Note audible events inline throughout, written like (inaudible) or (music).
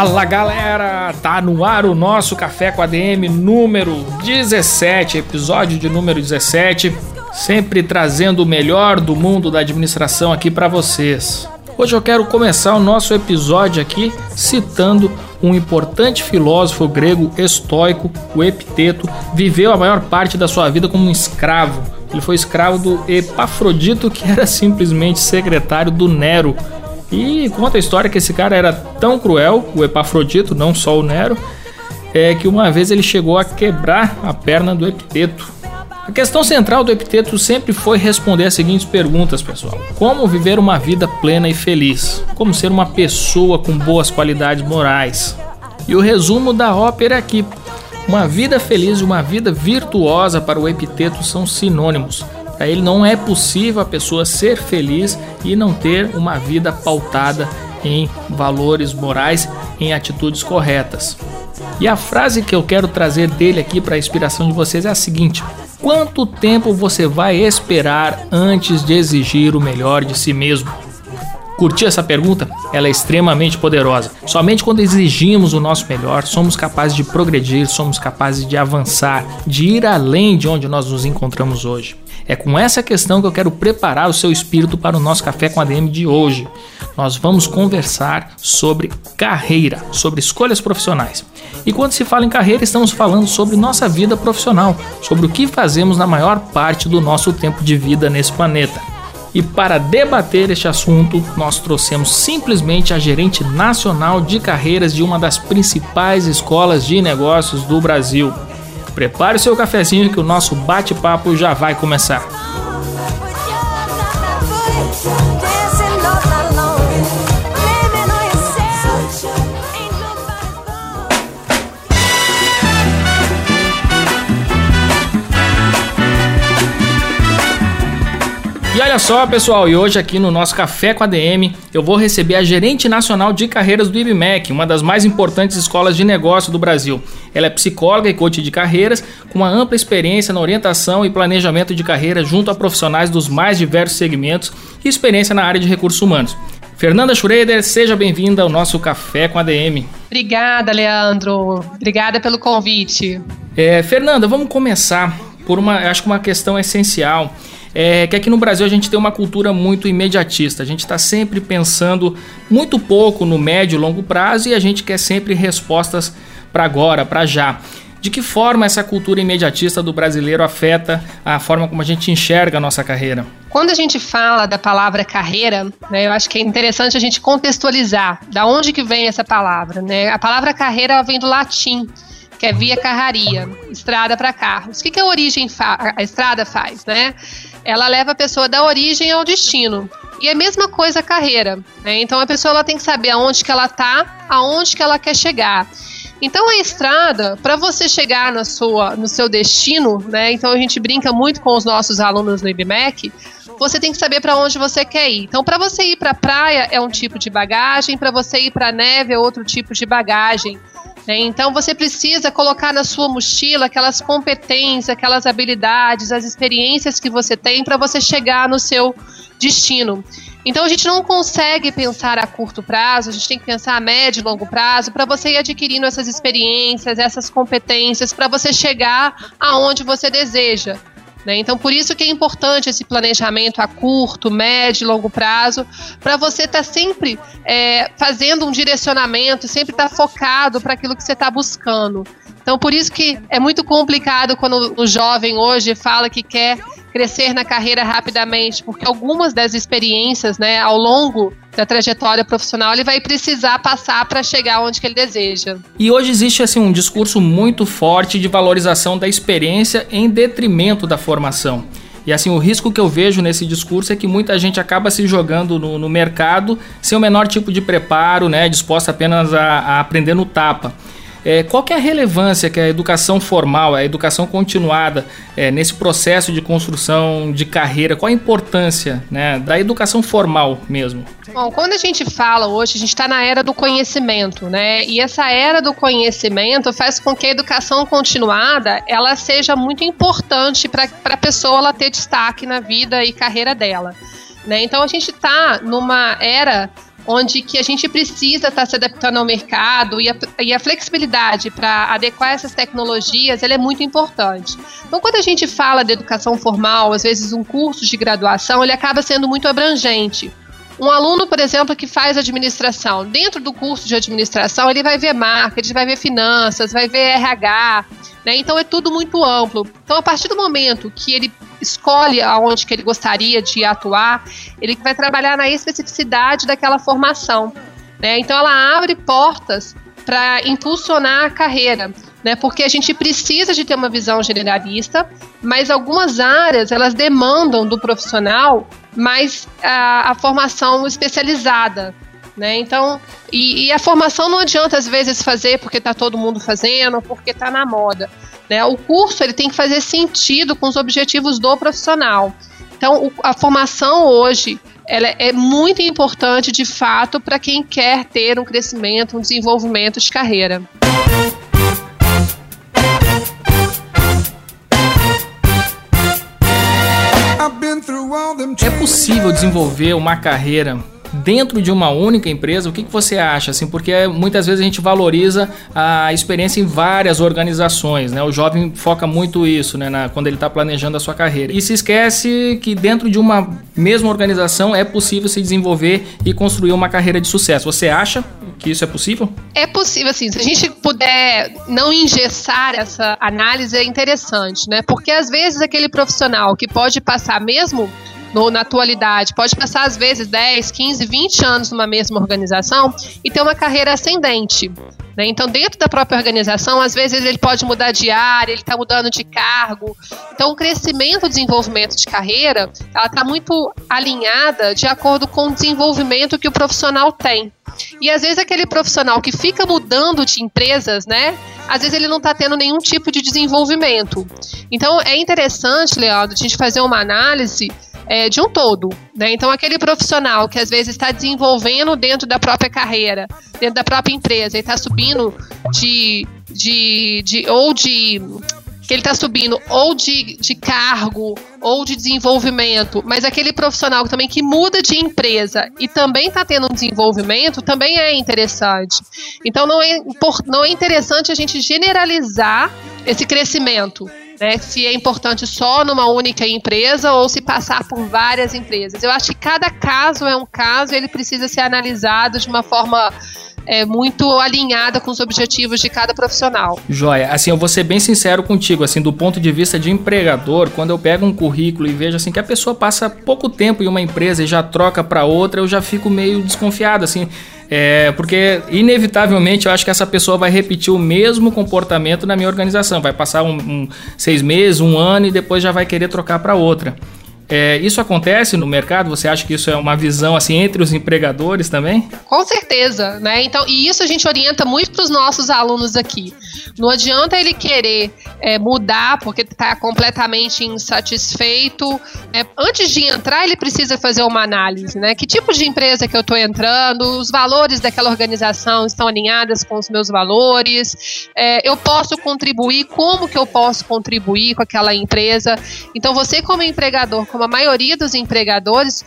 Fala galera, tá no ar o nosso Café com ADM número 17, episódio de número 17, sempre trazendo o melhor do mundo da administração aqui para vocês. Hoje eu quero começar o nosso episódio aqui citando um importante filósofo grego estoico, o Epiteto, viveu a maior parte da sua vida como um escravo. Ele foi escravo do Epafrodito, que era simplesmente secretário do Nero, e conta a história que esse cara era tão cruel, o Epafrodito, não só o Nero, é que uma vez ele chegou a quebrar a perna do Epiteto. A questão central do Epiteto sempre foi responder as seguintes perguntas, pessoal: Como viver uma vida plena e feliz? Como ser uma pessoa com boas qualidades morais? E o resumo da ópera é aqui: uma vida feliz e uma vida virtuosa para o Epiteto são sinônimos. Para ele não é possível a pessoa ser feliz e não ter uma vida pautada em valores morais, em atitudes corretas. E a frase que eu quero trazer dele aqui para a inspiração de vocês é a seguinte: Quanto tempo você vai esperar antes de exigir o melhor de si mesmo? Curtiu essa pergunta? Ela é extremamente poderosa. Somente quando exigimos o nosso melhor, somos capazes de progredir, somos capazes de avançar, de ir além de onde nós nos encontramos hoje. É com essa questão que eu quero preparar o seu espírito para o nosso café com ADM de hoje. Nós vamos conversar sobre carreira, sobre escolhas profissionais. E quando se fala em carreira, estamos falando sobre nossa vida profissional, sobre o que fazemos na maior parte do nosso tempo de vida nesse planeta. E para debater este assunto, nós trouxemos simplesmente a gerente nacional de carreiras de uma das principais escolas de negócios do Brasil. Prepare o seu cafezinho que o nosso bate-papo já vai começar. Só, pessoal, e hoje aqui no nosso Café com a DM, eu vou receber a gerente nacional de carreiras do IBMEC, uma das mais importantes escolas de negócio do Brasil. Ela é psicóloga e coach de carreiras, com uma ampla experiência na orientação e planejamento de carreira junto a profissionais dos mais diversos segmentos e experiência na área de recursos humanos. Fernanda Schroeder, seja bem-vinda ao nosso Café com a DM. Obrigada, Leandro. Obrigada pelo convite. É, Fernanda, vamos começar por uma, acho que uma questão essencial é que aqui no Brasil a gente tem uma cultura muito imediatista. A gente está sempre pensando muito pouco no médio e longo prazo e a gente quer sempre respostas para agora, para já. De que forma essa cultura imediatista do brasileiro afeta a forma como a gente enxerga a nossa carreira? Quando a gente fala da palavra carreira, né, eu acho que é interessante a gente contextualizar da onde que vem essa palavra. Né? A palavra carreira vem do latim, que é via carraria, estrada para carros. O que, que a origem a estrada faz, né? Ela leva a pessoa da origem ao destino. E é a mesma coisa a carreira. Né? Então a pessoa ela tem que saber aonde que ela está, aonde que ela quer chegar. Então a estrada, para você chegar na sua, no seu destino, né? Então a gente brinca muito com os nossos alunos no IBMEC, você tem que saber para onde você quer ir. Então para você ir para a praia é um tipo de bagagem, para você ir para a neve é outro tipo de bagagem. Né? Então você precisa colocar na sua mochila aquelas competências, aquelas habilidades, as experiências que você tem para você chegar no seu destino. Então a gente não consegue pensar a curto prazo, a gente tem que pensar a médio e longo prazo para você ir adquirindo essas experiências, essas competências para você chegar aonde você deseja. Né? Então, por isso que é importante esse planejamento a curto, médio e longo prazo, para você estar tá sempre é, fazendo um direcionamento, sempre estar tá focado para aquilo que você está buscando. Então, por isso que é muito complicado quando o jovem hoje fala que quer crescer na carreira rapidamente, porque algumas das experiências, né, ao longo da trajetória profissional, ele vai precisar passar para chegar onde que ele deseja. E hoje existe assim um discurso muito forte de valorização da experiência em detrimento da formação. E assim, o risco que eu vejo nesse discurso é que muita gente acaba se jogando no, no mercado sem o menor tipo de preparo, né, disposta apenas a, a aprender no tapa. É, qual é a relevância que a educação formal, a educação continuada é, nesse processo de construção de carreira? Qual a importância né, da educação formal mesmo? Bom, quando a gente fala hoje, a gente está na era do conhecimento, né? E essa era do conhecimento faz com que a educação continuada ela seja muito importante para a pessoa ela ter destaque na vida e carreira dela. Né? Então a gente está numa era onde que a gente precisa estar tá se adaptando ao mercado e a, e a flexibilidade para adequar essas tecnologias ela é muito importante. Então, quando a gente fala de educação formal, às vezes um curso de graduação, ele acaba sendo muito abrangente. Um aluno, por exemplo, que faz administração, dentro do curso de administração, ele vai ver marketing, vai ver finanças, vai ver RH, né? Então é tudo muito amplo. Então, a partir do momento que ele escolhe aonde que ele gostaria de atuar, ele vai trabalhar na especificidade daquela formação. Né? Então, ela abre portas para impulsionar a carreira. Né, porque a gente precisa de ter uma visão generalista, mas algumas áreas elas demandam do profissional mais a, a formação especializada, né? Então, e, e, a formação não adianta às vezes fazer porque está todo mundo fazendo, porque está na moda. Né? O curso ele tem que fazer sentido com os objetivos do profissional. Então, o, a formação hoje ela é muito importante de fato para quem quer ter um crescimento, um desenvolvimento de carreira. É possível desenvolver uma carreira dentro de uma única empresa, o que, que você acha? Assim, porque muitas vezes a gente valoriza a experiência em várias organizações, né? O jovem foca muito isso, né? Na, quando ele está planejando a sua carreira. E se esquece que dentro de uma mesma organização é possível se desenvolver e construir uma carreira de sucesso. Você acha que isso é possível? É possível, assim. Se a gente puder não engessar essa análise, é interessante, né? Porque às vezes aquele profissional que pode passar mesmo no, na atualidade, pode passar às vezes 10, 15, 20 anos numa mesma organização e ter uma carreira ascendente. Né? Então, dentro da própria organização, às vezes ele pode mudar de área, ele está mudando de cargo. Então, o crescimento e desenvolvimento de carreira, ela está muito alinhada de acordo com o desenvolvimento que o profissional tem. E às vezes aquele profissional que fica mudando de empresas, né? Às vezes ele não está tendo nenhum tipo de desenvolvimento. Então é interessante, Leandro, a gente fazer uma análise é, de um todo. Né? Então, aquele profissional que às vezes está desenvolvendo dentro da própria carreira, dentro da própria empresa, e está subindo de, de, de. ou de que ele está subindo ou de, de cargo ou de desenvolvimento, mas aquele profissional também que muda de empresa e também está tendo um desenvolvimento, também é interessante. Então não é, não é interessante a gente generalizar esse crescimento né, se é importante só numa única empresa ou se passar por várias empresas. Eu acho que cada caso é um caso e ele precisa ser analisado de uma forma é, muito alinhada com os objetivos de cada profissional. Joia, assim, eu vou ser bem sincero contigo, assim, do ponto de vista de empregador, quando eu pego um currículo e vejo assim que a pessoa passa pouco tempo em uma empresa e já troca para outra, eu já fico meio desconfiado, assim, é, porque, inevitavelmente, eu acho que essa pessoa vai repetir o mesmo comportamento na minha organização. Vai passar um, um seis meses, um ano e depois já vai querer trocar para outra. É, isso acontece no mercado? Você acha que isso é uma visão assim entre os empregadores também? Com certeza, né? Então, e isso a gente orienta muito para os nossos alunos aqui. Não adianta ele querer é, mudar porque está completamente insatisfeito. É, antes de entrar, ele precisa fazer uma análise, né? Que tipo de empresa que eu estou entrando? Os valores daquela organização estão alinhados com os meus valores? É, eu posso contribuir? Como que eu posso contribuir com aquela empresa? Então, você como empregador, como a maioria dos empregadores,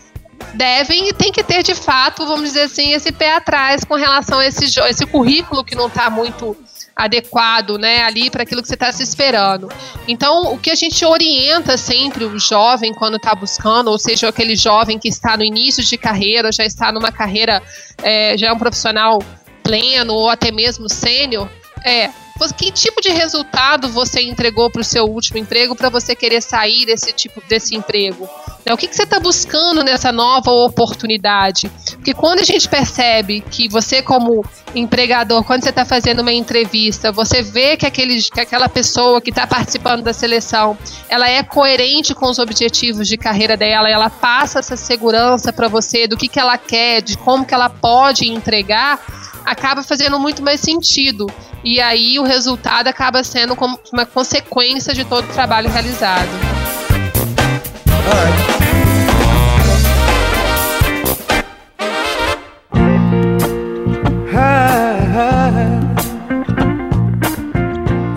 devem e tem que ter de fato, vamos dizer assim, esse pé atrás com relação a esse, esse currículo que não está muito adequado, né, ali para aquilo que você está se esperando. Então, o que a gente orienta sempre o jovem quando está buscando, ou seja, aquele jovem que está no início de carreira, já está numa carreira, é, já é um profissional pleno ou até mesmo sênior, é que tipo de resultado você entregou para o seu último emprego para você querer sair desse tipo desse emprego? Né, o que, que você está buscando nessa nova oportunidade? Porque quando a gente percebe que você, como empregador, quando você está fazendo uma entrevista, você vê que, aquele, que aquela pessoa que está participando da seleção, ela é coerente com os objetivos de carreira dela, ela passa essa segurança para você do que, que ela quer, de como que ela pode entregar, acaba fazendo muito mais sentido. E aí o resultado acaba sendo uma consequência de todo o trabalho realizado.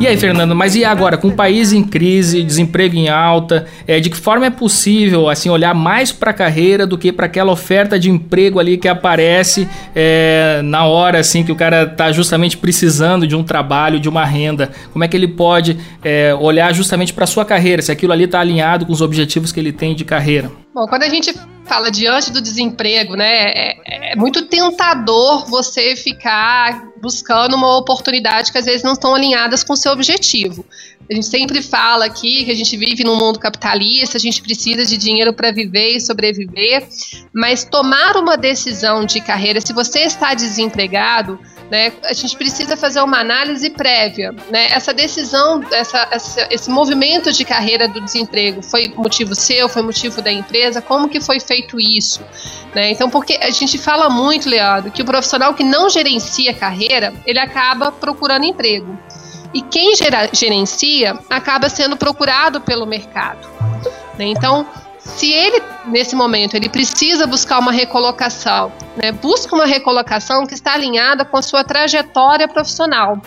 E aí, Fernando, mas e agora, com o país em crise, desemprego em alta, é, de que forma é possível assim olhar mais para a carreira do que para aquela oferta de emprego ali que aparece é, na hora assim que o cara está justamente precisando de um trabalho, de uma renda? Como é que ele pode é, olhar justamente para sua carreira, se aquilo ali está alinhado com os objetivos que ele tem de carreira? Bom, quando a gente fala diante do desemprego, né, é, é, muito tentador você ficar buscando uma oportunidade que às vezes não estão alinhadas com o seu objetivo. A gente sempre fala aqui que a gente vive num mundo capitalista, a gente precisa de dinheiro para viver e sobreviver, mas tomar uma decisão de carreira, se você está desempregado, né, a gente precisa fazer uma análise prévia. Né? Essa decisão, essa, essa, esse movimento de carreira do desemprego foi motivo seu, foi motivo da empresa? Como que foi feito isso? Né? Então, porque a gente fala muito, Leandro, que o profissional que não gerencia carreira, ele acaba procurando emprego. E quem gerencia acaba sendo procurado pelo mercado. Né? Então, se ele, nesse momento, ele precisa buscar uma recolocação, né, busca uma recolocação que está alinhada com a sua trajetória profissional.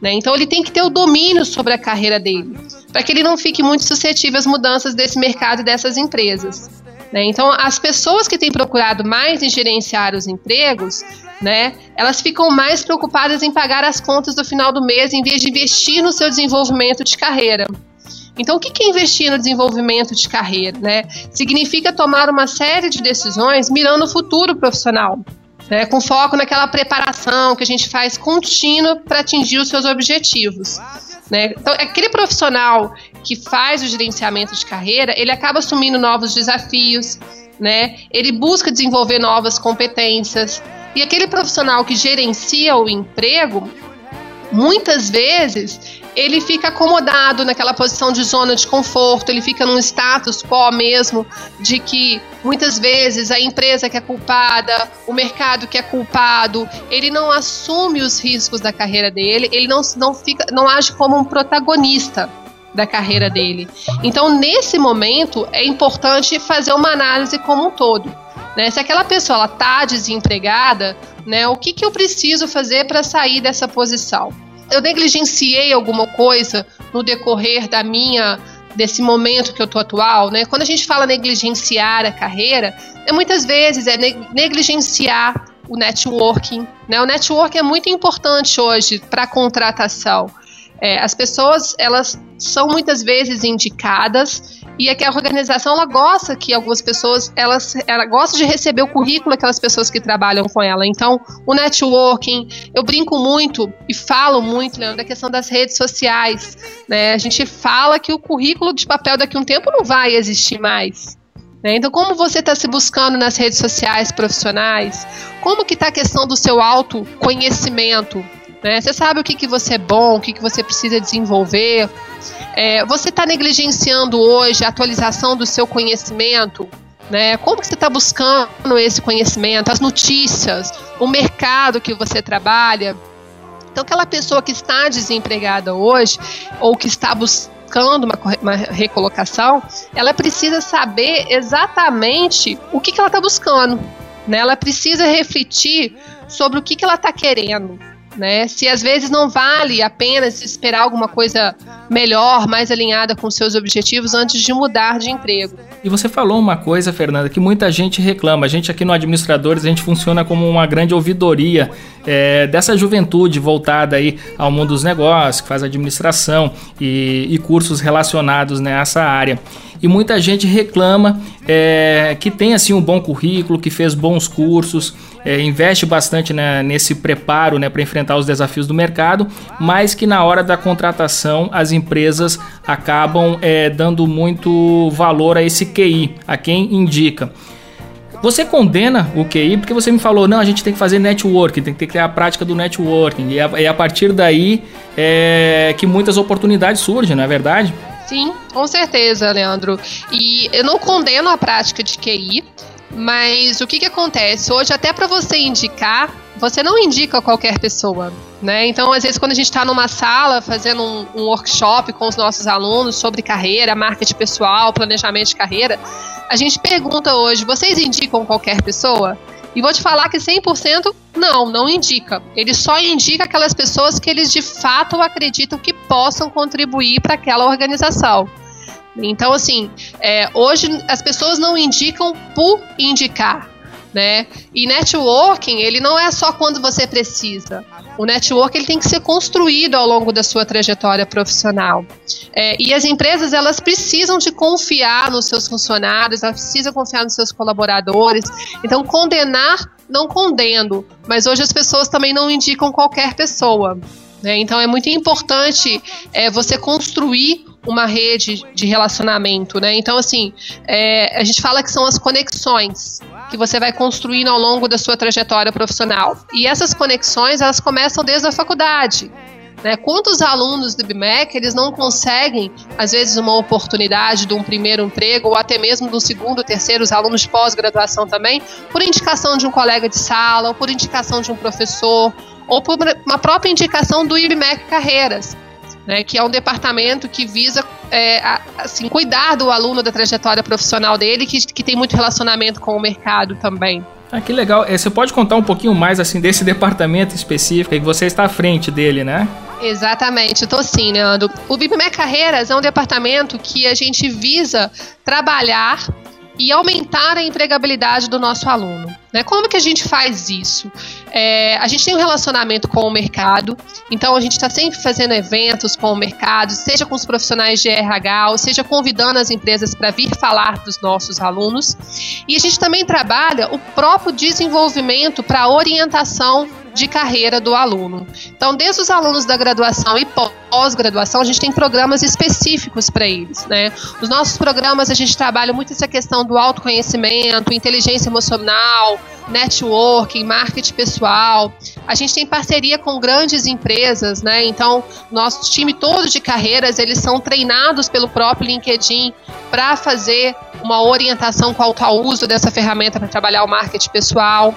Né? Então, ele tem que ter o domínio sobre a carreira dele, para que ele não fique muito suscetível às mudanças desse mercado e dessas empresas. Né? Então, as pessoas que têm procurado mais em gerenciar os empregos, né, elas ficam mais preocupadas em pagar as contas do final do mês em vez de investir no seu desenvolvimento de carreira. Então, o que é investir no desenvolvimento de carreira? Né? Significa tomar uma série de decisões mirando o futuro profissional. Né, com foco naquela preparação que a gente faz contínua para atingir os seus objetivos. Né? Então, aquele profissional que faz o gerenciamento de carreira, ele acaba assumindo novos desafios, né? ele busca desenvolver novas competências. E aquele profissional que gerencia o emprego, muitas vezes, ele fica acomodado naquela posição de zona de conforto, ele fica num status quo mesmo, de que muitas vezes a empresa que é culpada, o mercado que é culpado, ele não assume os riscos da carreira dele, ele não, não, fica, não age como um protagonista da carreira dele. Então, nesse momento, é importante fazer uma análise como um todo. Né? Se aquela pessoa está desempregada, né, o que, que eu preciso fazer para sair dessa posição? Eu negligenciei alguma coisa no decorrer da minha desse momento que eu tô atual, né? Quando a gente fala negligenciar a carreira, é muitas vezes é negligenciar o networking, né? O networking é muito importante hoje para contratação. É, as pessoas elas são muitas vezes indicadas e é que a organização ela gosta que algumas pessoas elas ela gosta de receber o currículo daquelas pessoas que trabalham com ela. Então, o networking, eu brinco muito e falo muito, Leandro, da questão das redes sociais. Né? A gente fala que o currículo de papel daqui a um tempo não vai existir mais. Né? Então, como você está se buscando nas redes sociais profissionais? Como que está a questão do seu autoconhecimento? Né? Você sabe o que, que você é bom, o que, que você precisa desenvolver. É, você está negligenciando hoje a atualização do seu conhecimento? Né? Como que você está buscando esse conhecimento, as notícias, o mercado que você trabalha? Então, aquela pessoa que está desempregada hoje ou que está buscando uma, uma recolocação, ela precisa saber exatamente o que, que ela está buscando. Né? Ela precisa refletir sobre o que, que ela está querendo né? Se às vezes não vale apenas esperar alguma coisa melhor, mais alinhada com seus objetivos antes de mudar de emprego. E você falou uma coisa, Fernanda, que muita gente reclama. A gente aqui no Administradores, a gente funciona como uma grande ouvidoria é, dessa juventude voltada aí ao mundo dos negócios, que faz administração e, e cursos relacionados nessa área e muita gente reclama é, que tem assim um bom currículo, que fez bons cursos, é, investe bastante né, nesse preparo né, para enfrentar os desafios do mercado, mas que na hora da contratação as empresas acabam é, dando muito valor a esse QI, a quem indica. Você condena o QI porque você me falou, não, a gente tem que fazer networking, tem que ter a prática do networking. E e a partir daí é que muitas oportunidades surgem, não é verdade? Sim, com certeza, Leandro. E eu não condeno a prática de QI, mas o que, que acontece? Hoje, até para você indicar, você não indica qualquer pessoa. Né? Então, às vezes, quando a gente está numa sala fazendo um, um, workshop com os nossos alunos sobre carreira, marketing pessoal, planejamento de carreira, a gente pergunta hoje: vocês indicam qualquer pessoa? E vou te falar que 100% não, não indica. Ele só indica aquelas pessoas que eles de fato acreditam que possam contribuir para aquela organização. Então, assim, é, hoje as pessoas não indicam por indicar né? E networking, ele não é só quando você precisa. O network ele tem que ser construído ao longo da sua trajetória profissional. É, e as empresas elas precisam de confiar nos seus funcionários, elas precisam confiar nos seus colaboradores. Então, condenar, não condeno, mas hoje as pessoas também não indicam qualquer pessoa. Né? Então, é muito importante é, você construir uma rede de relacionamento, né? Então, assim, é, a gente fala que são as conexões que você vai construindo ao longo da sua trajetória profissional. E essas conexões, elas começam desde a faculdade. Né? Quantos alunos do BMEC eles não conseguem, às vezes, uma oportunidade de um primeiro emprego ou até mesmo de um segundo, terceiro, os alunos de pós-graduação também, por indicação de um colega de sala, ou por indicação de um professor, ou por uma própria indicação do IBMEC Carreiras né, que é um departamento que visa é, assim, cuidar do aluno da trajetória profissional dele, que, que tem muito relacionamento com o mercado também. Ah, que legal. É, você pode contar um pouquinho mais assim desse departamento específico que você está à frente dele, né? Exatamente, estou sim, Leandro. O BIPME Carreiras é um departamento que a gente visa trabalhar e aumentar a empregabilidade do nosso aluno. Né? Como que a gente faz isso? É, a gente tem um relacionamento com o mercado, então a gente está sempre fazendo eventos com o mercado, seja com os profissionais de RH, ou seja convidando as empresas para vir falar dos nossos alunos. E a gente também trabalha o próprio desenvolvimento para orientação de carreira do aluno. Então, desde os alunos da graduação e pós-graduação, a gente tem programas específicos para eles, né? Os nossos programas a gente trabalha muito essa questão do autoconhecimento, inteligência emocional, networking, marketing pessoal. A gente tem parceria com grandes empresas, né? Então, nosso time todo de carreiras, eles são treinados pelo próprio LinkedIn para fazer uma orientação quanto ao uso dessa ferramenta para trabalhar o marketing pessoal.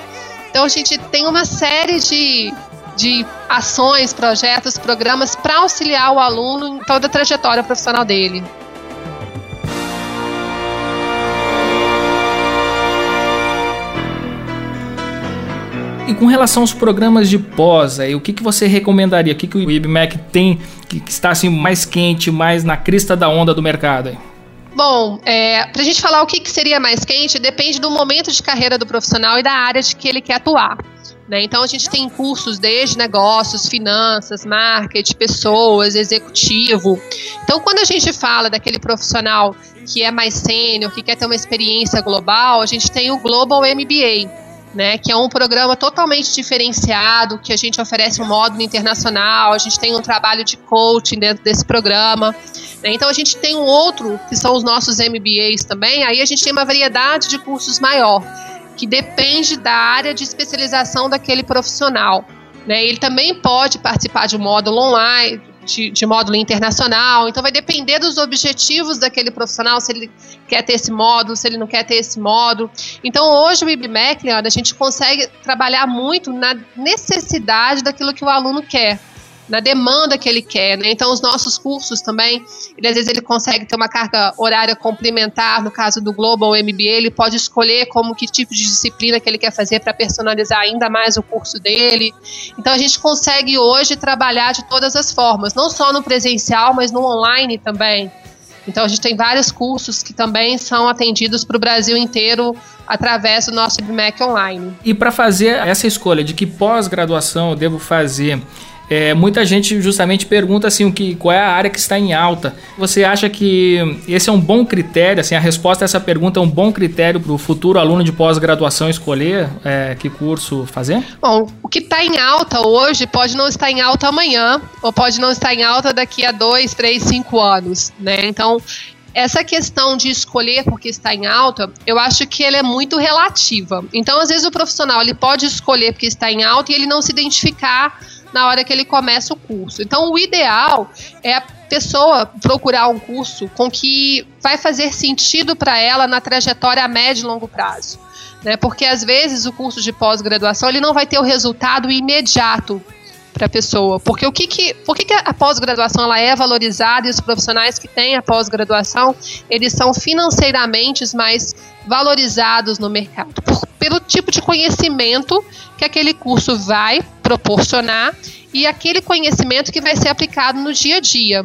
Então a gente tem uma série de, de ações, projetos, programas para auxiliar o aluno em toda a trajetória profissional dele. E com relação aos programas de pós, aí, o que, que você recomendaria? O que, que o IBMEC tem que, que está assim, mais quente, mais na crista da onda do mercado? Aí? Bom, é, para a gente falar o que, que seria mais quente, depende do momento de carreira do profissional e da área de que ele quer atuar. Né? Então a gente tem cursos desde negócios, finanças, marketing, pessoas, executivo. Então quando a gente fala daquele profissional que é mais sênior, que quer ter uma experiência global, a gente tem o Global MBA. Né, que é um programa totalmente diferenciado, que a gente oferece um módulo internacional, a gente tem um trabalho de coaching dentro desse programa. Né? Então a gente tem um outro, que são os nossos MBAs também, aí a gente tem uma variedade de cursos maior, que depende da área de especialização daquele profissional. Né? Ele também pode participar de um módulo online, de, de, módulo internacional. Então vai depender dos objetivos daquele profissional, se ele quer ter esse módulo, se ele não quer ter esse módulo. Então hoje o IBMEC, a gente consegue trabalhar muito na necessidade daquilo que o aluno quer na demanda que ele quer, né? Então os nossos cursos também, ele, às vezes ele consegue ter uma carga horária complementar, no caso do Global MBA, ele pode escolher como que tipo de disciplina que ele quer fazer para personalizar ainda mais o curso dele. Então a gente consegue hoje trabalhar de todas as formas, não só no presencial, mas no online também. Então a gente tem vários cursos que também são atendidos para o Brasil inteiro através do nosso IBMEC online. E para fazer essa escolha de que pós-graduação eu devo fazer é, muita gente justamente pergunta assim, o que, qual é a área que está em alta. Você acha que esse é um bom critério, assim, a resposta a essa pergunta é um bom critério para o futuro aluno de pós-graduação escolher é, que curso fazer? Bom, o que está em alta hoje pode não estar em alta amanhã, ou pode não estar em alta daqui a dois, três, cinco anos, né? Então, essa questão de escolher porque está em alta, eu acho que ela é muito relativa. Então, às vezes o profissional ele pode escolher porque está em alta e ele não se identificar na hora que ele começa o curso. Então, o ideal é a pessoa procurar um curso com que vai fazer sentido para ela na trajetória a médio e longo prazo. Né? Porque às vezes o curso de pós-graduação ele não vai ter o resultado imediato para a pessoa. Porque o que, que, por que, que a pós-graduação ela é valorizada e os profissionais que têm a pós-graduação, eles são financeiramente mais valorizados no mercado? Pelo tipo de conhecimento que aquele curso vai proporcionar e aquele conhecimento que vai ser aplicado no dia a dia.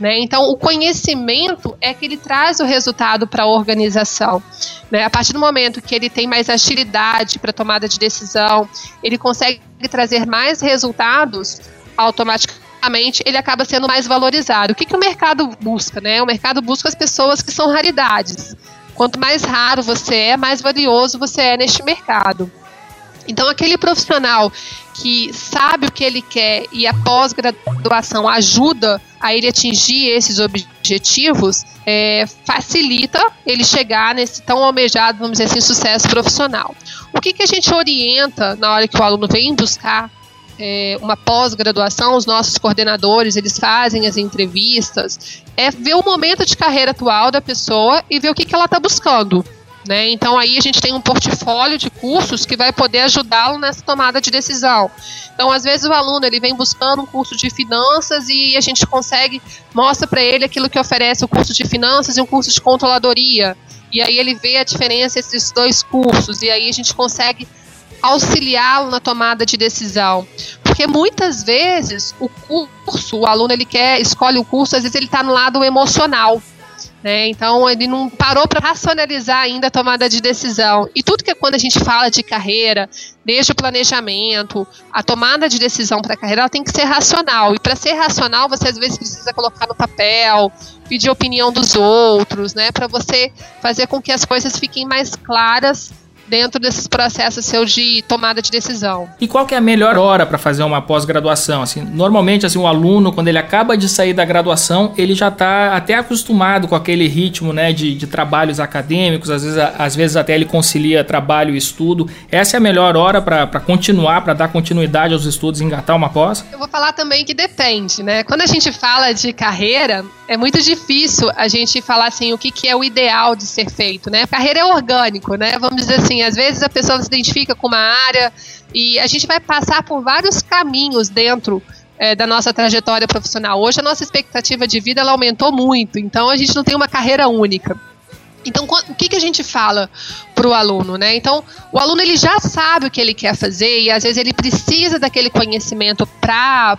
Né? Então, o conhecimento é que ele traz o resultado para a organização. Né? A partir do momento que ele tem mais agilidade para tomada de decisão, ele consegue trazer mais resultados, automaticamente ele acaba sendo mais valorizado. O que, que o mercado busca? Né? O mercado busca as pessoas que são raridades. Quanto mais raro você é, mais valioso você é neste mercado. Então, aquele profissional que sabe o que ele quer e a pós-graduação ajuda a ele atingir esses objetivos, é, facilita ele chegar nesse tão almejado, vamos dizer assim, sucesso profissional. O que, que a gente orienta na hora que o aluno vem buscar é, uma pós-graduação, os nossos coordenadores, eles fazem as entrevistas, é ver o momento de carreira atual da pessoa e ver o que, que ela está buscando. Né? Então aí a gente tem um portfólio de cursos que vai poder ajudá-lo nessa tomada de decisão. Então às vezes o aluno ele vem buscando um curso de finanças e a gente consegue mostra para ele aquilo que oferece o curso de finanças e um curso de controladoria. E aí ele vê a diferença entre esses dois cursos e aí a gente consegue auxiliá-lo na tomada de decisão. Porque muitas vezes o curso, o aluno ele quer, escolhe o curso, às vezes ele está no lado emocional. Né? Então ele não parou para racionalizar ainda a tomada de decisão. E tudo que é quando a gente fala de carreira, desde o planejamento, a tomada de decisão para a carreira, ela tem que ser racional. E para ser racional, você às vezes precisa colocar no papel, pedir opinião dos outros, né? Para você fazer com que as coisas fiquem mais claras dentro desses processos seu de tomada de decisão. E qual que é a melhor hora para fazer uma pós-graduação? Assim, normalmente, assim, o aluno, quando ele acaba de sair da graduação, ele já está até acostumado com aquele ritmo né, de, de trabalhos acadêmicos, às vezes, às vezes até ele concilia trabalho e estudo. Essa é a melhor hora para continuar, para dar continuidade aos estudos e engatar uma pós? Eu vou falar também que depende, né? Quando a gente fala de carreira, é muito difícil a gente falar assim o que, que é o ideal de ser feito, né? Carreira é orgânico, né? Vamos dizer assim, às vezes a pessoa se identifica com uma área e a gente vai passar por vários caminhos dentro é, da nossa trajetória profissional. Hoje a nossa expectativa de vida ela aumentou muito, então a gente não tem uma carreira única. Então, o que, que a gente fala para o aluno, né? Então, o aluno ele já sabe o que ele quer fazer e às vezes ele precisa daquele conhecimento para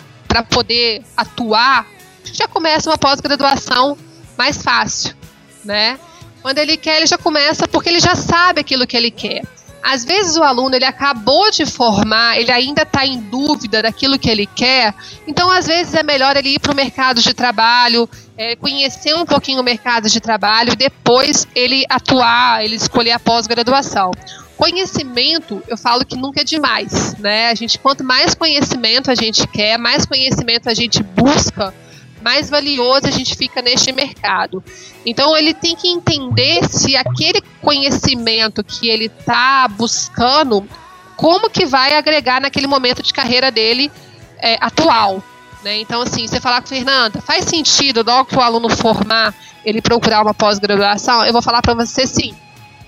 poder atuar já começa uma pós-graduação mais fácil, né? Quando ele quer, ele já começa porque ele já sabe aquilo que ele quer. Às vezes o aluno ele acabou de formar, ele ainda está em dúvida daquilo que ele quer, então às vezes é melhor ele ir para o mercado de trabalho, é, conhecer um pouquinho o mercado de trabalho e depois ele atuar, ele escolher a pós-graduação. Conhecimento, eu falo que nunca é demais, né? A gente quanto mais conhecimento a gente quer, mais conhecimento a gente busca, mais valioso a gente fica neste mercado. Então ele tem que entender se aquele conhecimento que ele está buscando, como que vai agregar naquele momento de carreira dele é, atual. Né? Então, assim, você falar com Fernanda, faz sentido logo que o aluno formar, ele procurar uma pós-graduação? Eu vou falar para você sim,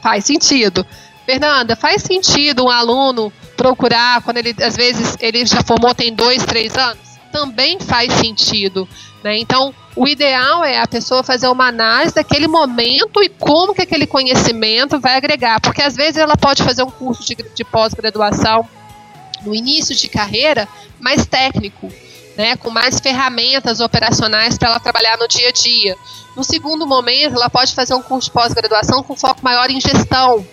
faz sentido. Fernanda, faz sentido um aluno procurar quando ele, às vezes, ele já formou tem dois, três anos? Também faz sentido. Né? Então, o ideal é a pessoa fazer uma análise daquele momento e como que aquele conhecimento vai agregar, porque às vezes ela pode fazer um curso de, de pós-graduação no início de carreira mais técnico, né, com mais ferramentas operacionais para ela trabalhar no dia a dia. No segundo momento, ela pode fazer um curso de pós-graduação com foco maior em gestão.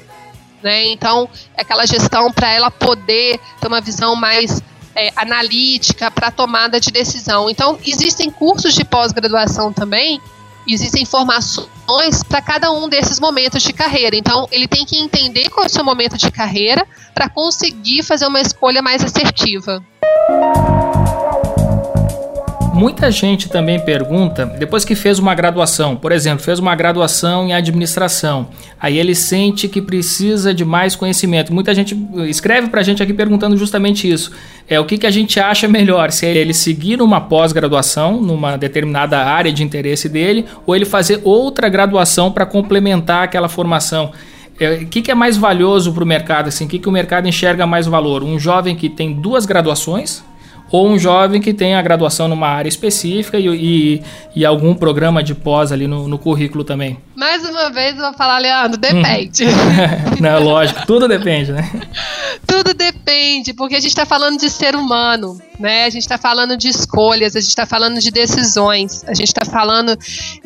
Né? Então, é aquela gestão para ela poder ter uma visão mais é, analítica para tomada de decisão. Então, existem cursos de pós-graduação também, existem formações para cada um desses momentos de carreira. Então, ele tem que entender qual é o seu momento de carreira para conseguir fazer uma escolha mais assertiva. Muita gente também pergunta, depois que fez uma graduação, por exemplo, fez uma graduação em administração, aí ele sente que precisa de mais conhecimento. Muita gente escreve para a gente aqui perguntando justamente isso. É o que, que a gente acha melhor, se é ele seguir uma pós-graduação numa determinada área de interesse dele, ou ele fazer outra graduação para complementar aquela formação. É, o que, que, é mais valioso para o mercado? Assim, o que, que o mercado enxerga mais valor? Um jovem que tem duas graduações ou um jovem que tem a graduação numa área específica e, e, e algum programa de pós ali no, no, currículo também. Mais uma vez eu vou falar, Leandro, depende. Hum. (laughs) Não, lógico, tudo depende, né? Tudo depende, porque a gente está falando de ser humano, né? A gente está falando de escolhas, a gente está falando de decisões, a gente está falando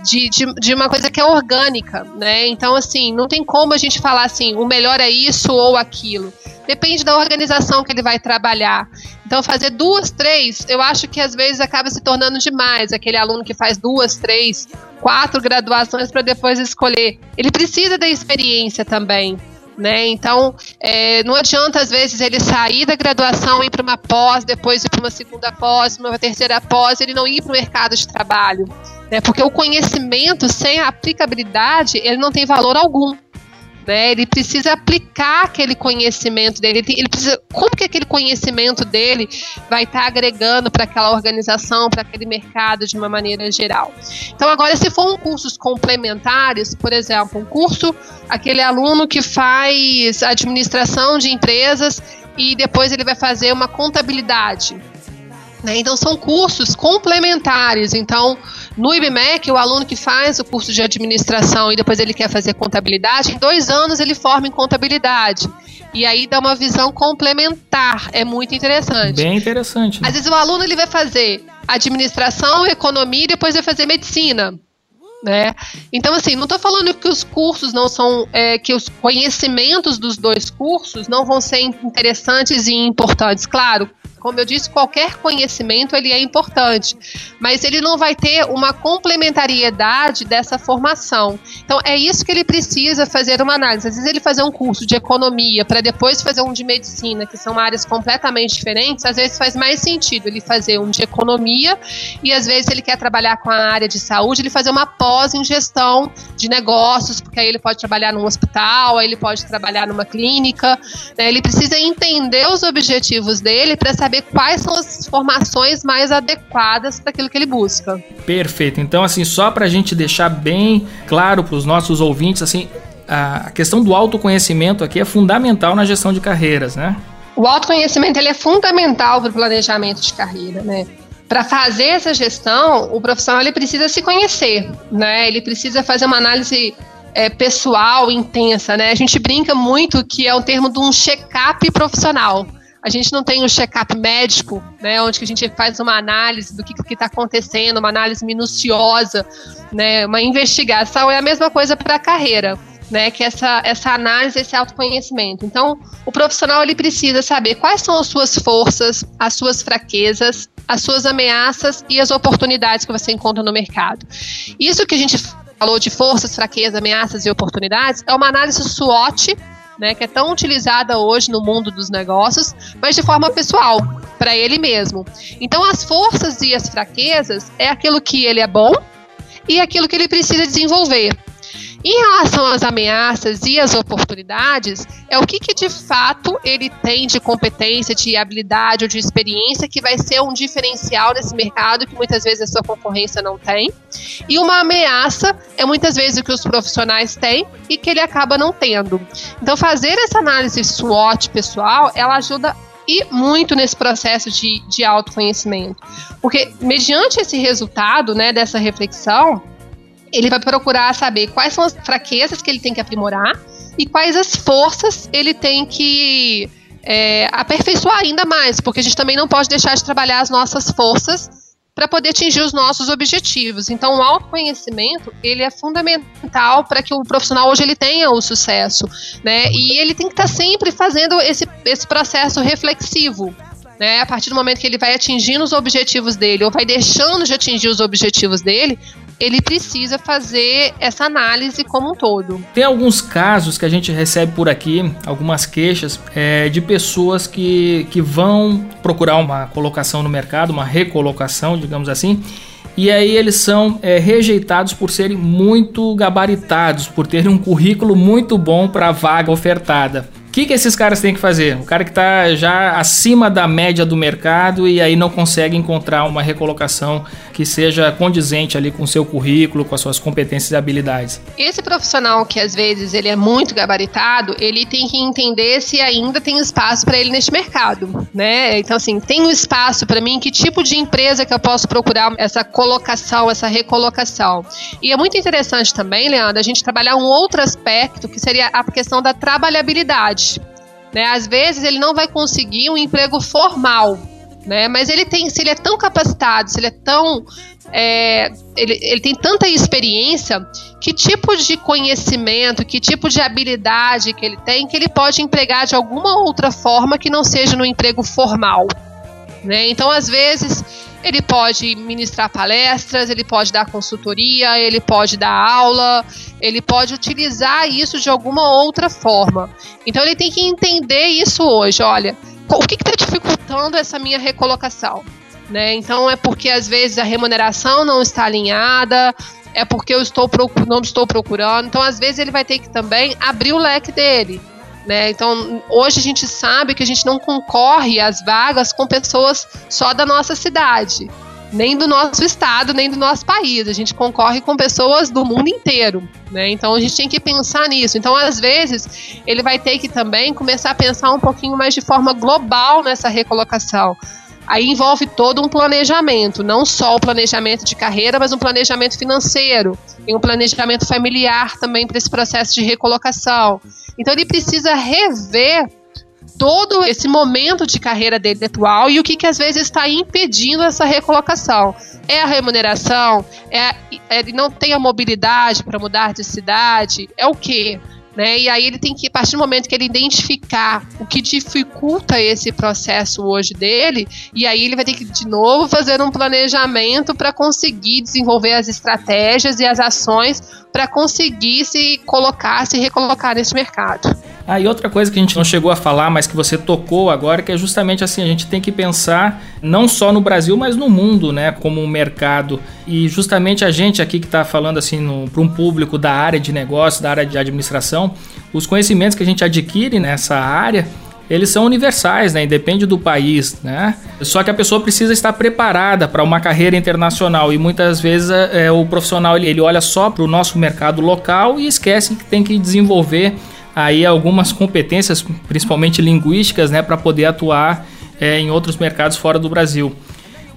de, de, de uma coisa que é orgânica, né? Então, assim, não tem como a gente falar assim, o melhor é isso ou aquilo. Depende da organização que ele vai trabalhar. Então, fazer duas, três, eu acho que às vezes acaba se tornando demais. Aquele aluno que faz duas, três, quatro graduações para depois escolher. Ele precisa da experiência também. Né? Então, é, não adianta às vezes ele sair da graduação e ir para uma pós, depois ir para uma segunda pós, uma terceira pós, ele não ir para o mercado de trabalho, né? Porque o conhecimento sem a aplicabilidade ele não tem valor algum. Né? Ele precisa aplicar aquele conhecimento dele. Ele, precisa, como que aquele conhecimento dele vai estar tá agregando para aquela organização, para aquele mercado de uma maneira geral? Então, agora, se for um cursos complementares, por exemplo, um curso, aquele aluno que faz administração de empresas e depois ele vai fazer uma contabilidade. Né? Então, são cursos complementares. Então, no IBMEC, o aluno que faz o curso de administração e depois ele quer fazer contabilidade, em dois anos ele forma em contabilidade. E aí dá uma visão complementar. É muito interessante. Bem interessante. Né? Às vezes o aluno ele vai fazer administração, economia e depois vai fazer medicina. Né? Então, assim, não estou falando que os cursos não são, é, que os conhecimentos dos dois cursos não vão ser interessantes e importantes. Claro, como eu disse, qualquer conhecimento ele é importante, mas ele não vai ter uma complementariedade dessa formação. Então é isso que ele precisa fazer uma análise. Às vezes ele fazer um curso de economia para depois fazer um de medicina, que são áreas completamente diferentes, às vezes faz mais sentido ele fazer um de economia e às vezes ele quer trabalhar com a área de saúde, ele fazer uma pós em gestão de negócios, porque aí ele pode trabalhar num hospital, aí ele pode trabalhar numa clínica. Né? Ele precisa entender os objetivos dele para saber saber quais são as formações mais adequadas para aquilo que ele busca. Perfeito. Então, assim, só para a gente deixar bem claro para os nossos ouvintes, assim, a questão do autoconhecimento aqui é fundamental na gestão de carreiras, né? O autoconhecimento ele é fundamental para o planejamento de carreira, né? Para fazer essa gestão, o profissional ele precisa se conhecer, né? Ele precisa fazer uma análise é, pessoal intensa, né? A gente brinca muito que é o termo de um check-up profissional. A gente não tem um check-up médico, né, onde a gente faz uma análise do que está acontecendo, uma análise minuciosa, né, uma investigação. É a mesma coisa para a carreira. Né, que essa, essa análise, esse autoconhecimento. Então, o profissional ele precisa saber quais são as suas forças, as suas fraquezas, as suas ameaças e as oportunidades que você encontra no mercado. Isso que a gente falou de forças, fraquezas, ameaças e oportunidades é uma análise SWOT né, que é tão utilizada hoje no mundo dos negócios, mas de forma pessoal, para ele mesmo. Então, as forças e as fraquezas é aquilo que ele é bom e aquilo que ele precisa desenvolver. Em relação às ameaças e às oportunidades, é o que, que de fato ele tem de competência, de habilidade ou de experiência que vai ser um diferencial nesse mercado que muitas vezes a sua concorrência não tem. E uma ameaça é muitas vezes o que os profissionais têm e que ele acaba não tendo. Então, fazer essa análise SWOT pessoal, ela ajuda e muito nesse processo de, de autoconhecimento. Porque, mediante esse resultado, né, dessa reflexão, ele vai procurar saber quais são as fraquezas que ele tem que aprimorar e quais as forças ele tem que é, aperfeiçoar ainda mais, porque a gente também não pode deixar de trabalhar as nossas forças para poder atingir os nossos objetivos. Então, o autoconhecimento ele é fundamental para que o profissional hoje ele tenha o sucesso, né? E ele tem que estar tá sempre fazendo esse, esse processo reflexivo, né? A partir do momento que ele vai atingindo os objetivos dele ou vai deixando de atingir os objetivos dele, ele precisa fazer essa análise como um todo. Tem alguns casos que a gente recebe por aqui, algumas queixas é, de pessoas que, que vão procurar uma colocação no mercado, uma recolocação, digamos assim, e aí eles são é, rejeitados por serem muito gabaritados, por terem um currículo muito bom para a vaga ofertada que, que esses caras têm que fazer? O cara que está já acima da média do mercado e aí não consegue encontrar uma recolocação que seja condizente ali com o seu currículo, com as suas competências e habilidades. Esse profissional que às vezes ele é muito gabaritado, ele tem que entender se ainda tem espaço para ele neste mercado, né? Então assim, tem um espaço para mim, que tipo de empresa que eu posso procurar essa colocação, essa recolocação. E é muito interessante também, Leandro, a gente trabalhar um outro aspecto que seria a questão da trabalhabilidade. Né? Às vezes ele não vai conseguir um emprego formal, né? Mas ele tem, se ele é tão capacitado, se ele é tão, é, ele, ele tem tanta experiência, que tipo de conhecimento, que tipo de habilidade que ele tem, que ele pode empregar de alguma outra forma que não seja no emprego formal, né? Então, às vezes ele pode ministrar palestras, ele pode dar consultoria, ele pode dar aula, ele pode utilizar isso de alguma outra forma. Então ele tem que entender isso hoje. Olha, o que está dificultando essa minha recolocação? Né? Então é porque às vezes a remuneração não está alinhada, é porque eu estou não estou procurando. Então às vezes ele vai ter que também abrir o leque dele. Né? Então, hoje a gente sabe que a gente não concorre às vagas com pessoas só da nossa cidade, nem do nosso estado, nem do nosso país. A gente concorre com pessoas do mundo inteiro. Né? Então, a gente tem que pensar nisso. Então, às vezes, ele vai ter que também começar a pensar um pouquinho mais de forma global nessa recolocação. Aí envolve todo um planejamento, não só o planejamento de carreira, mas um planejamento financeiro e um planejamento familiar também para esse processo de recolocação. Então ele precisa rever todo esse momento de carreira dele atual e o que, que às vezes está impedindo essa recolocação. É a remuneração? É, é ele não tem a mobilidade para mudar de cidade? É o quê? Né? E aí ele tem que, a partir do momento que ele identificar o que dificulta esse processo hoje dele, e aí ele vai ter que de novo fazer um planejamento para conseguir desenvolver as estratégias e as ações para conseguir se colocar, se recolocar nesse mercado. Ah, e outra coisa que a gente não chegou a falar, mas que você tocou agora, que é justamente assim, a gente tem que pensar não só no Brasil, mas no mundo, né, como um mercado. E justamente a gente aqui que está falando assim para um público da área de negócio, da área de administração, os conhecimentos que a gente adquire nessa área, eles são universais, né? Independe do país, né? Só que a pessoa precisa estar preparada para uma carreira internacional e muitas vezes é, o profissional ele, ele olha só para o nosso mercado local e esquece que tem que desenvolver aí algumas competências, principalmente linguísticas, né, para poder atuar é, em outros mercados fora do Brasil.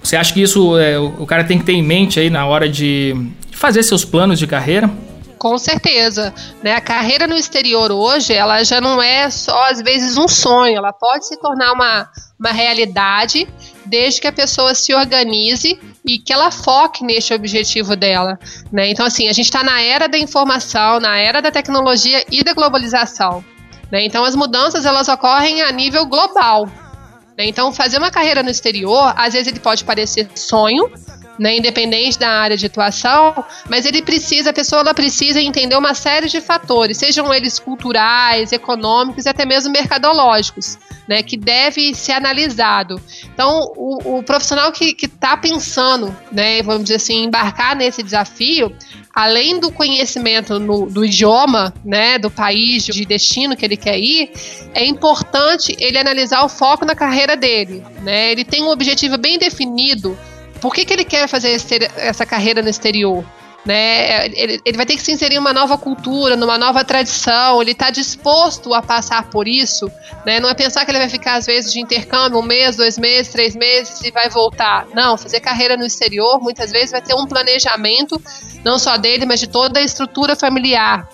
Você acha que isso é, o cara tem que ter em mente aí na hora de fazer seus planos de carreira? Com certeza, né? A carreira no exterior hoje, ela já não é só às vezes um sonho, ela pode se tornar uma, uma realidade desde que a pessoa se organize e que ela foque neste objetivo dela, né? Então assim, a gente está na era da informação, na era da tecnologia e da globalização, né? Então as mudanças elas ocorrem a nível global. Né? Então fazer uma carreira no exterior, às vezes ele pode parecer sonho, né, independente da área de atuação, mas ele precisa, a pessoa ela precisa entender uma série de fatores, sejam eles culturais, econômicos e até mesmo mercadológicos, né, que deve ser analisado. Então, o, o profissional que está pensando, né, vamos dizer assim, embarcar nesse desafio, além do conhecimento no, do idioma, né, do país de destino que ele quer ir, é importante ele analisar o foco na carreira dele, né? Ele tem um objetivo bem definido por que, que ele quer fazer esse, essa carreira no exterior? Né? Ele, ele, vai ter que se inserir em uma nova cultura, numa nova tradição, ele está disposto a passar por isso, né? Não é pensar que ele vai ficar, às vezes, de intercâmbio, um mês, dois meses, três meses e vai voltar. Não, fazer carreira no exterior, muitas vezes, vai ter um planejamento, não só dele, mas de toda a estrutura familiar.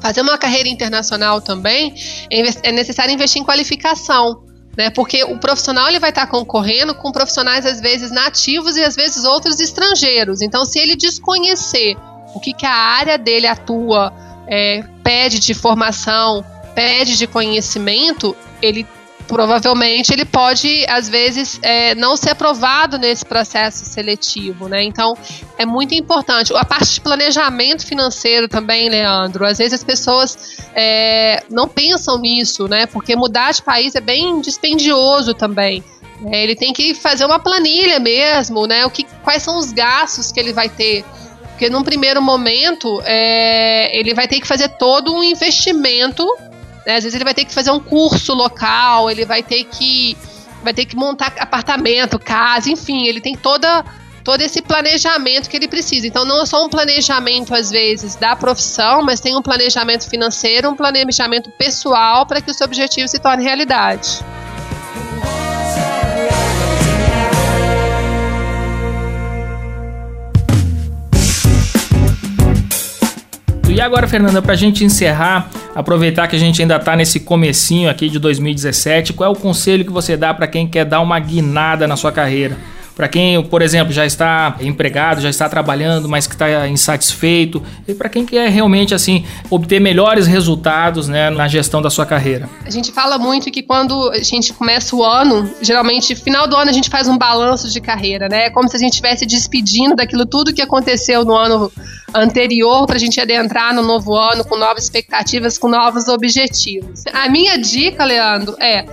Fazer uma carreira internacional também é, é necessário investir em qualificação né? Porque o profissional ele vai estar concorrendo com profissionais às vezes nativos e às vezes outros estrangeiros. Então, se ele desconhecer o que, que a área dele atua, é, pede de formação, pede de conhecimento, ele provavelmente ele pode, às vezes, é, não ser aprovado nesse processo seletivo, né? Então, é muito importante. A parte de planejamento financeiro também, Leandro. Às vezes as pessoas é, não pensam nisso, né? Porque mudar de país é bem dispendioso também. É, ele tem que fazer uma planilha mesmo, né? O que, quais são os gastos que ele vai ter. Porque num primeiro momento, é, ele vai ter que fazer todo um investimento né? Às vezes ele vai ter que fazer um curso local, ele vai ter que vai ter que montar apartamento, casa, enfim, ele tem toda todo esse planejamento que ele precisa. Então não é só um planejamento às vezes da profissão, mas tem um planejamento financeiro, um planejamento pessoal para que o seu objetivo se torne realidade. E agora, Fernanda, para a gente encerrar, aproveitar que a gente ainda está nesse comecinho aqui de 2017, qual é o conselho que você dá para quem quer dar uma guinada na sua carreira? Para quem, por exemplo, já está empregado, já está trabalhando, mas que está insatisfeito, e para quem quer realmente assim obter melhores resultados né, na gestão da sua carreira. A gente fala muito que quando a gente começa o ano, geralmente final do ano a gente faz um balanço de carreira, né? É como se a gente estivesse despedindo daquilo tudo que aconteceu no ano anterior para a gente adentrar no novo ano com novas expectativas, com novos objetivos. A minha dica, Leandro, é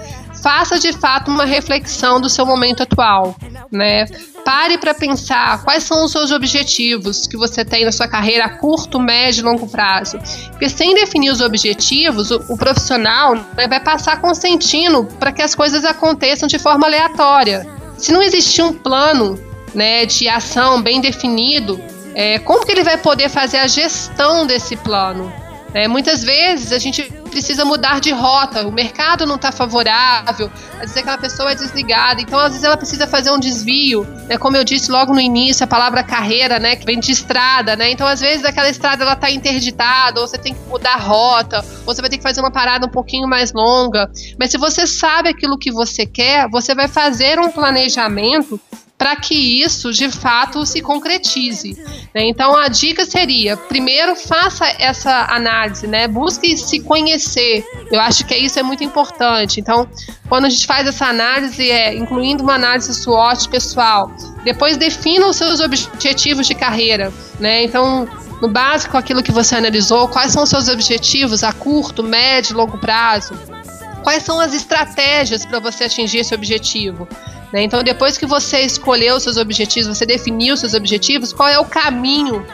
faça de fato uma reflexão do seu momento atual, né? Pare para pensar quais são os seus objetivos que você tem na sua carreira a curto, médio e longo prazo. Porque sem definir os objetivos, o, o profissional né, vai passar consentindo para que as coisas aconteçam de forma aleatória. Se não existir um plano né, de ação bem definido, é, como que ele vai poder fazer a gestão desse plano? É, muitas vezes a gente precisa mudar de rota, o mercado não está favorável, às vezes aquela pessoa é desligada, então às vezes ela precisa fazer um desvio, né? Como eu disse logo no início, a palavra carreira, né? Que vem de estrada, né? Então às vezes aquela estrada ela está interditada, ou você tem que mudar a rota, ou você vai ter que fazer uma parada um pouquinho mais longa. Mas se você sabe aquilo que você quer, você vai fazer um planejamento para que isso de fato se concretize. Né? Então a dica seria: primeiro faça essa análise, né? busque se conhecer. Eu acho que isso é muito importante. Então, quando a gente faz essa análise, é incluindo uma análise SWOT pessoal, depois defina os seus objetivos de carreira. Né? Então, no básico, aquilo que você analisou, quais são os seus objetivos a curto, médio e longo prazo? Quais são as estratégias para você atingir esse objetivo? Né? Então, depois que você escolheu seus objetivos, você definiu seus objetivos, qual é o caminho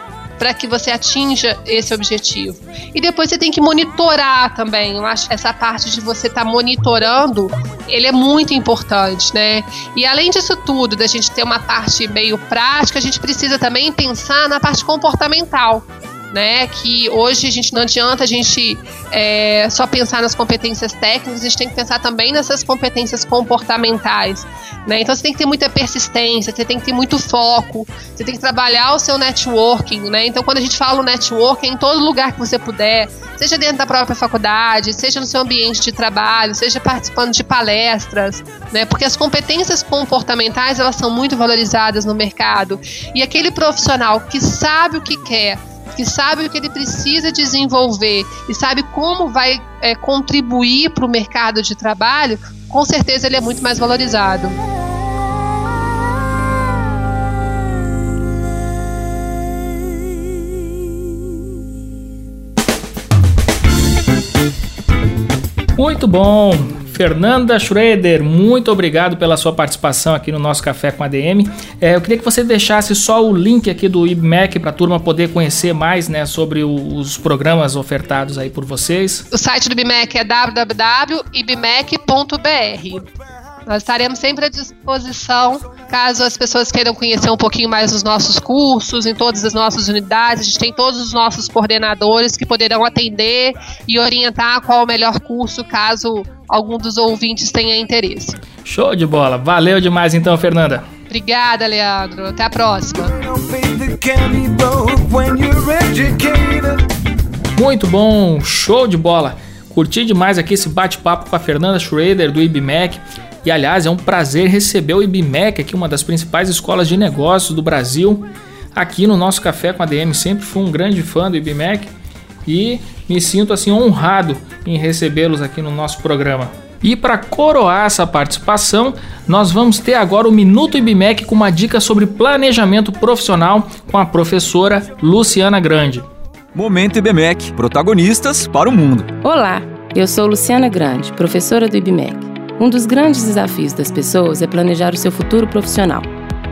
para que você atinja esse objetivo. E depois você tem que monitorar também. Eu acho que essa parte de você estar tá monitorando, ele é muito importante, né? E além disso tudo, da gente ter uma parte meio prática, a gente precisa também pensar na parte comportamental né? Que hoje a gente não adianta a gente é, só pensar nas competências técnicas, a gente tem que pensar também nessas competências comportamentais, né? Então você tem que ter muita persistência, você tem que ter muito foco, você tem que trabalhar o seu networking, né? Então quando a gente fala o networking, é em todo lugar que você puder, seja dentro da própria faculdade, seja no seu ambiente de trabalho, seja participando de palestras, né? Porque as competências comportamentais elas são muito valorizadas no mercado e aquele profissional que sabe o que quer que sabe o que ele precisa desenvolver e sabe como vai é, contribuir para o mercado de trabalho, com certeza ele é muito mais valorizado. Muito bom! Fernanda Schroeder, muito obrigado pela sua participação aqui no nosso Café com ADM. É, eu queria que você deixasse só o link aqui do IBMEC para a turma poder conhecer mais né, sobre o, os programas ofertados aí por vocês. O site do IBMEC é www.ibmec.br. Nós estaremos sempre à disposição caso as pessoas queiram conhecer um pouquinho mais dos nossos cursos, em todas as nossas unidades. A gente tem todos os nossos coordenadores que poderão atender e orientar qual o melhor curso caso algum dos ouvintes tenha interesse. Show de bola. Valeu demais então, Fernanda. Obrigada, Leandro. Até a próxima. Muito bom, show de bola. Curti demais aqui esse bate-papo com a Fernanda Schrader do IBMEC. E aliás, é um prazer receber o IBMEC aqui, uma das principais escolas de negócios do Brasil, aqui no nosso Café com a DM. Sempre fui um grande fã do IBMEC e me sinto assim honrado em recebê-los aqui no nosso programa. E para coroar essa participação, nós vamos ter agora o Minuto IBMEC com uma dica sobre planejamento profissional com a professora Luciana Grande. Momento IBMEC, protagonistas para o mundo. Olá, eu sou Luciana Grande, professora do IBMEC. Um dos grandes desafios das pessoas é planejar o seu futuro profissional.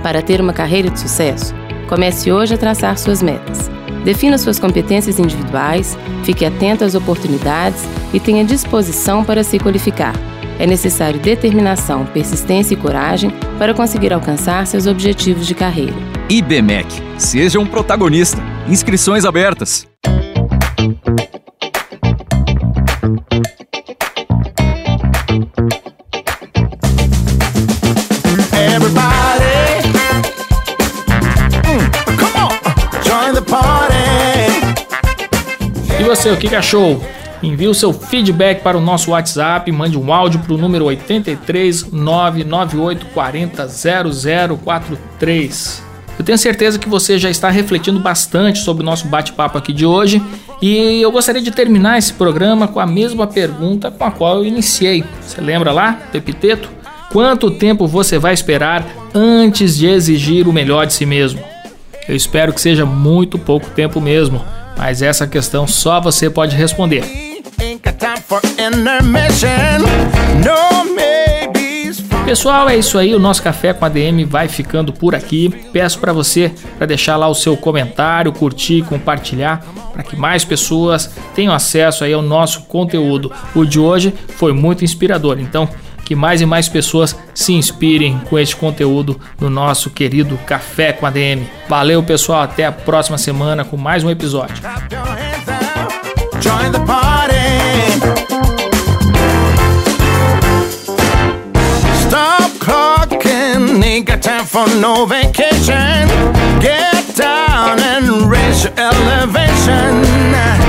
Para ter uma carreira de sucesso, comece hoje a traçar suas metas. Defina suas competências individuais, fique atento às oportunidades e tenha disposição para se qualificar. É necessário determinação, persistência e coragem para conseguir alcançar seus objetivos de carreira. IBMEC. Seja um protagonista. Inscrições abertas. Você, o que achou? Envie o seu feedback para o nosso WhatsApp, mande um áudio para o número 83 998 40 0043. Eu tenho certeza que você já está refletindo bastante sobre o nosso bate-papo aqui de hoje e eu gostaria de terminar esse programa com a mesma pergunta com a qual eu iniciei. Você lembra lá do epiteto? Quanto tempo você vai esperar antes de exigir o melhor de si mesmo? Eu espero que seja muito pouco tempo mesmo, mas essa questão só você pode responder. Pessoal, é isso aí. O nosso café com a DM vai ficando por aqui. Peço para você para deixar lá o seu comentário, curtir, compartilhar, para que mais pessoas tenham acesso aí ao nosso conteúdo. O de hoje foi muito inspirador. Então, que mais e mais pessoas se inspirem com este conteúdo do nosso querido Café com a DM. Valeu, pessoal. Até a próxima semana com mais um episódio. no. Get down and raise your elevation.